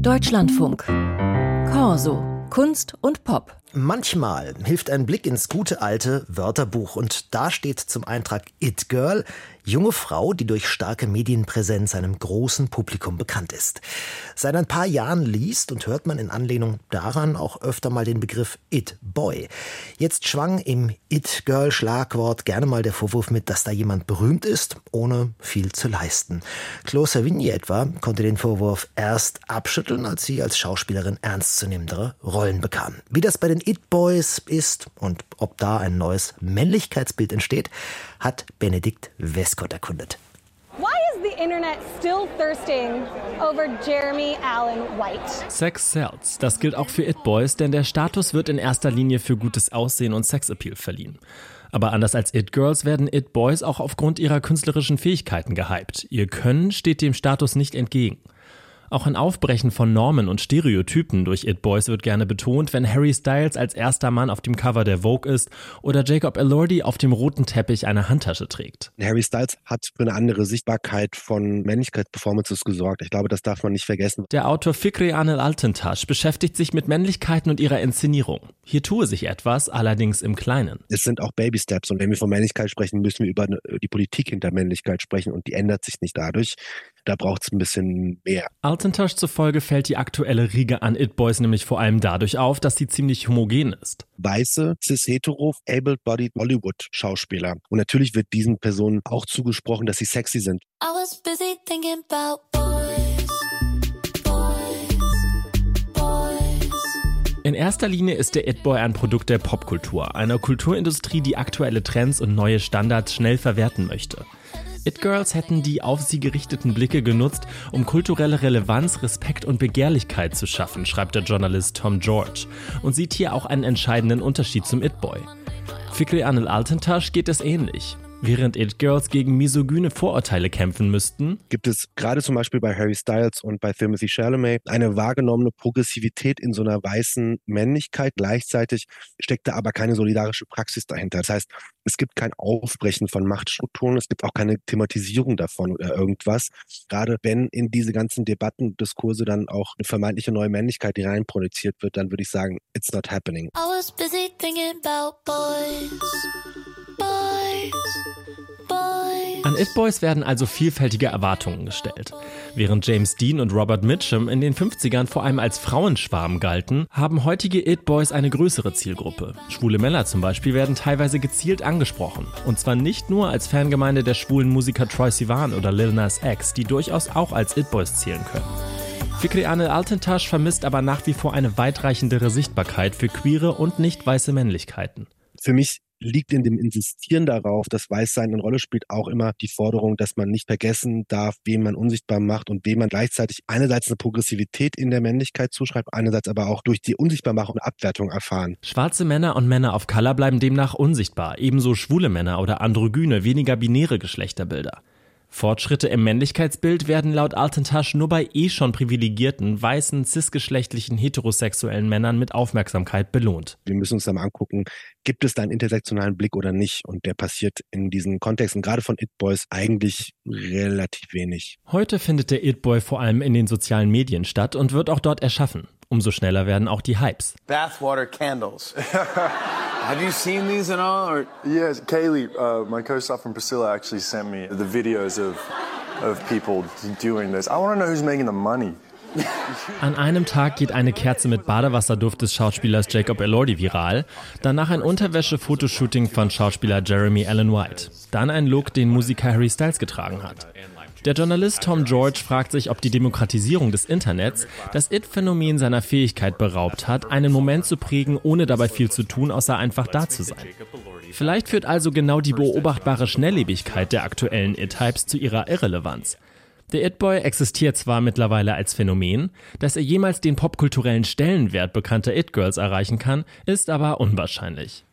Deutschlandfunk. Corso. Kunst und Pop. Manchmal hilft ein Blick ins gute alte Wörterbuch und da steht zum Eintrag It Girl, junge Frau, die durch starke Medienpräsenz einem großen Publikum bekannt ist. Seit ein paar Jahren liest und hört man in Anlehnung daran auch öfter mal den Begriff It Boy. Jetzt schwang im It Girl Schlagwort gerne mal der Vorwurf mit, dass da jemand berühmt ist, ohne viel zu leisten. Chloe Savigny etwa konnte den Vorwurf erst abschütteln, als sie als Schauspielerin ernstzunehmendere Rollen bekam. Wie das bei den It Boys ist und ob da ein neues Männlichkeitsbild entsteht, hat Benedikt Westcott erkundet. Why is the internet still thirsting over Jeremy Allen White? Sex sells. Das gilt auch für It Boys, denn der Status wird in erster Linie für gutes Aussehen und Sexappeal verliehen. Aber anders als It Girls werden It Boys auch aufgrund ihrer künstlerischen Fähigkeiten gehypt. Ihr Können steht dem Status nicht entgegen. Auch ein Aufbrechen von Normen und Stereotypen durch It Boys wird gerne betont, wenn Harry Styles als erster Mann auf dem Cover der Vogue ist oder Jacob Elordi auf dem roten Teppich eine Handtasche trägt. Harry Styles hat für eine andere Sichtbarkeit von Männlichkeitsperformances gesorgt. Ich glaube, das darf man nicht vergessen. Der Autor Fikri Anel Altintasch beschäftigt sich mit Männlichkeiten und ihrer Inszenierung. Hier tue sich etwas, allerdings im Kleinen. Es sind auch Baby Steps und wenn wir von Männlichkeit sprechen, müssen wir über die Politik hinter Männlichkeit sprechen und die ändert sich nicht dadurch. Da braucht es ein bisschen mehr. Altentosh zufolge fällt die aktuelle Riege an It-Boys nämlich vor allem dadurch auf, dass sie ziemlich homogen ist. Weiße, cis-hetero, able-bodied Hollywood-Schauspieler. Und natürlich wird diesen Personen auch zugesprochen, dass sie sexy sind. I was busy thinking about In erster Linie ist der It-Boy ein Produkt der Popkultur, einer Kulturindustrie, die aktuelle Trends und neue Standards schnell verwerten möchte. It-Girls hätten die auf sie gerichteten Blicke genutzt, um kulturelle Relevanz, Respekt und Begehrlichkeit zu schaffen, schreibt der Journalist Tom George und sieht hier auch einen entscheidenden Unterschied zum It-Boy. Fikri Anil Altentasch geht es ähnlich. Während It Girls gegen misogyne Vorurteile kämpfen müssten, gibt es gerade zum Beispiel bei Harry Styles und bei Timothy Chalamet eine wahrgenommene Progressivität in so einer weißen Männlichkeit. Gleichzeitig steckt da aber keine solidarische Praxis dahinter. Das heißt, es gibt kein Aufbrechen von Machtstrukturen, es gibt auch keine Thematisierung davon oder irgendwas. Gerade wenn in diese ganzen Debatten, Diskurse dann auch eine vermeintliche neue Männlichkeit reinproduziert wird, dann würde ich sagen, it's not happening. I was busy thinking about boys. An It Boys werden also vielfältige Erwartungen gestellt. Während James Dean und Robert Mitchum in den 50ern vor allem als Frauenschwarm galten, haben heutige It Boys eine größere Zielgruppe. Schwule Männer zum Beispiel werden teilweise gezielt angesprochen. Und zwar nicht nur als Fangemeinde der schwulen Musiker Troy Sivan oder Lil Nas X, die durchaus auch als It Boys zählen können. Fikri Anel Altentasch vermisst aber nach wie vor eine weitreichendere Sichtbarkeit für queere und nicht weiße Männlichkeiten. Für mich liegt in dem Insistieren darauf, dass Weißsein eine Rolle spielt, auch immer die Forderung, dass man nicht vergessen darf, wen man unsichtbar macht und wem man gleichzeitig einerseits eine Progressivität in der Männlichkeit zuschreibt, einerseits aber auch durch die Unsichtbarmachung Abwertung erfahren. Schwarze Männer und Männer of Color bleiben demnach unsichtbar, ebenso schwule Männer oder androgyne, weniger binäre Geschlechterbilder. Fortschritte im Männlichkeitsbild werden laut Altentasch nur bei eh schon privilegierten, weißen, cisgeschlechtlichen, heterosexuellen Männern mit Aufmerksamkeit belohnt. Wir müssen uns dann mal angucken, gibt es da einen intersektionalen Blick oder nicht? Und der passiert in diesen Kontexten, gerade von It-Boys, eigentlich relativ wenig. Heute findet der It-Boy vor allem in den sozialen Medien statt und wird auch dort erschaffen. Umso schneller werden auch die Hypes. Bathwater candles. Have you seen these at all? Or? Yes, Kaylee, uh, my co-star from Priscilla, actually sent me the videos of of people doing this. I want to know who's making the money. An einem Tag geht eine Kerze mit Badewasserduft des Schauspielers Jacob Elordi viral, danach ein Unterwäsche-Fotoshooting von Schauspieler Jeremy Allen White, dann ein Look, den Musiker Harry Styles getragen hat. Der Journalist Tom George fragt sich, ob die Demokratisierung des Internets das It-Phänomen seiner Fähigkeit beraubt hat, einen Moment zu prägen, ohne dabei viel zu tun, außer einfach da zu sein. Vielleicht führt also genau die beobachtbare Schnelllebigkeit der aktuellen It-Types zu ihrer Irrelevanz. Der It-Boy existiert zwar mittlerweile als Phänomen, dass er jemals den popkulturellen Stellenwert bekannter It-Girls erreichen kann, ist aber unwahrscheinlich.